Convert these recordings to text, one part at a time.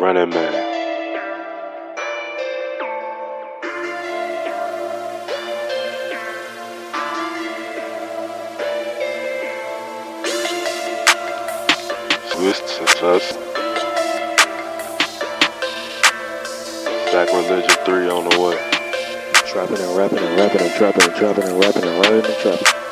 running man. Swiss success. Religion 3 on the way. Trapping and rapping and rapping and trapping and trapping and rapping and rapping and trapping.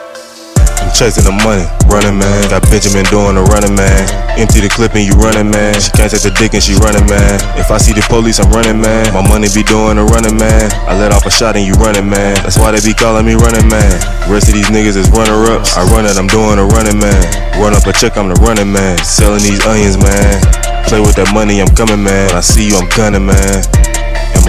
Chasing the money, running man. Got Benjamin doing the running man. Empty the clip and you running man. She can't take the dick and she running man. If I see the police, I'm running man. My money be doing the running man. I let off a shot and you running man. That's why they be calling me running man. Rest of these niggas is runner ups. I run it, I'm doing a running man. Run up a check, I'm the running man. Selling these onions, man. Play with that money, I'm coming, man. When I see you, I'm gunning, man.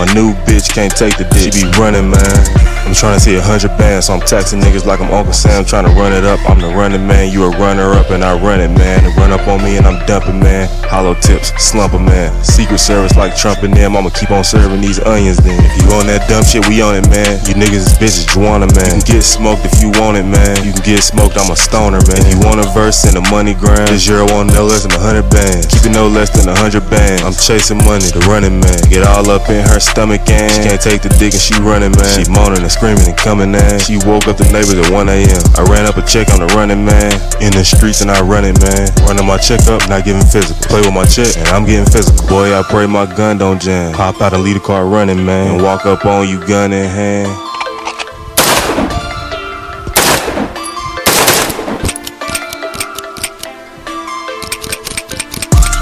And new bitch can't take the dick. She be running, man. I'm trying to see a hundred bands, so I'm taxing niggas like I'm Uncle Sam, trying to run it up. I'm the running man, you a runner up, and I run it, man. They run up on me and I'm dumping, man. Hollow tips, slumper, man. Secret service like Trump and them. I'ma keep on serving these onions, then. If you on that dumb shit, we on it, man. You niggas is bitches, Juana, man. You can get smoked if you want it, man. You can get smoked, I'm a stoner, man. If you want a verse in the money grind, this I want no less than a hundred bands. Keep it no less than a hundred bands. I'm chasing money, the running man. Get all up in her stomach, and she can't take the dick and she running, man. She moaning and screaming and coming in. She woke up the neighbors at 1 a.m. I ran up a check, I'm the running man. In the streets and I run it, man. Running my check up, not giving physical. Play with my check and I'm getting physical. Boy, I pray my gun don't jam. Hop out and lead the car running, man. And walk up on you, gun in hand.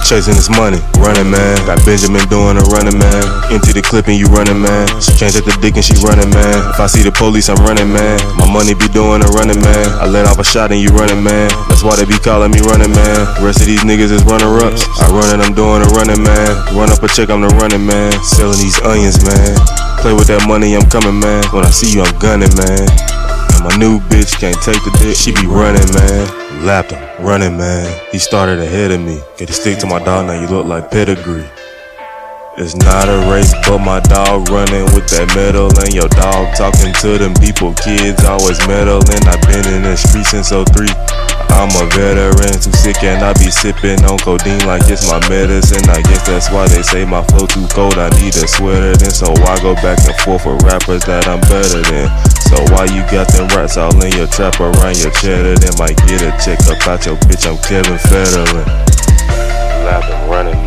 Chasing this money, running man. Got Benjamin doing a running man. Empty the clip and you running man. She can't take the dick and she running man. If I see the police, I'm running man. My money be doing a running man. I let off a shot and you running man. That's why they be calling me running man. Rest of these niggas is runner ups. I run it, I'm doing a running man. Run up a check, I'm the running man. Selling these onions, man. Play with that money, I'm coming, man. When I see you, I'm gunning, man. My new bitch can't take the dick, she be running, man. Lapped him, running, man. He started ahead of me. Get a stick to my dog, now you look like pedigree. It's not a race, but my dog running with that medal, and your dog talking to them people. Kids always meddling. I've been in the streets since 03. I'm a veteran, too sick, and I be sipping on codeine like it's my medicine. I guess that's why they say my flow too cold. I need a sweater, then so I go back and forth with rappers that I'm better than. So why you got them rats all in your trap around your cheddar? Then might get a check up out your bitch. I'm Kevin Federline. Laughing. Running,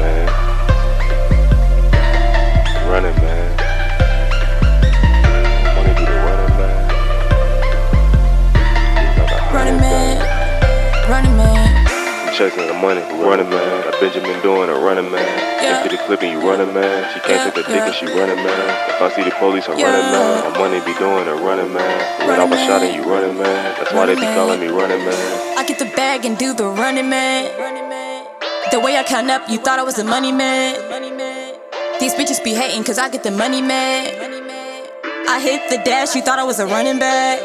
I'm chasing the money, running man. Got Benjamin doing a running man. Yeah. Empty the clip and you running man. She can't Yeah, take the dick and she running man. If I see the police, I'm Yeah. running man. My money be doing a running man. Let Running off a shot and you running man. That's why they be calling me running man. I get the bag and do the running man. The way I count up, you thought I was a money man. These bitches be hating cause I get the money man. I hit the dash, you thought I was a running back.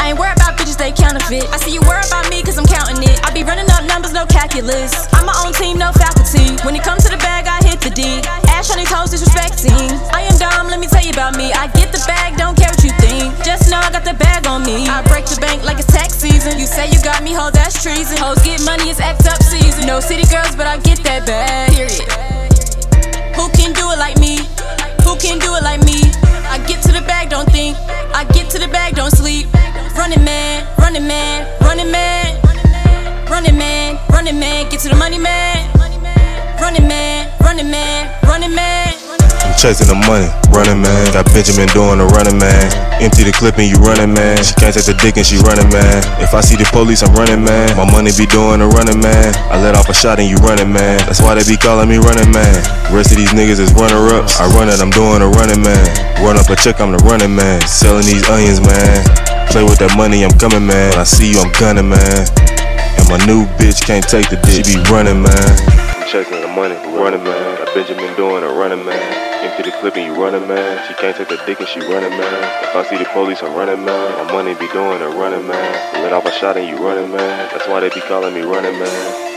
I ain't worried about bitches, they counterfeit. I see you worry about me cause I'm counting it. I be running up numbers, no calculus. I'm my own team, no faculty. When it comes to the bag, I hit the D. Ash on these hoes disrespecting. I am dumb, let me tell you about me. I get the bag, don't care what you think. Just know I got the bag on me. I break the bank like it's tax season. You say you got me, ho, that's treason. Hoes get money, it's act up season. No city girls, but I get that bag. Period. Who can do it like me? Who can do it like me? I get to the bag, don't think. I get to the bag, don't sleep. Running man, running man, running man. Running man, running man, get to the money man. Running man, running man, running man. I'm chasing the money, running man. Got Benjamin doing a running man. Empty the clip and you running man. She can't take the dick and she running man. If I see the police, I'm running man. My money be doing a running man. I let off a shot and you running man. That's why they be calling me running man. Rest of these niggas is runner ups. I run it, I'm doing a running man. Run up a check, I'm the running man. Selling these onions, man. Play with that money, I'm coming, man. When I see you, I'm gunning, man. And my new bitch can't take the dick. She be running, man. Chasing the money, running man. Got Benjamin doing a running man. Empty the clip and you running man. She can't take the dick and she running man. If I see the police, I'm running man. My money be doing a running man. Let off a shot and you running man. That's why they be calling me running man.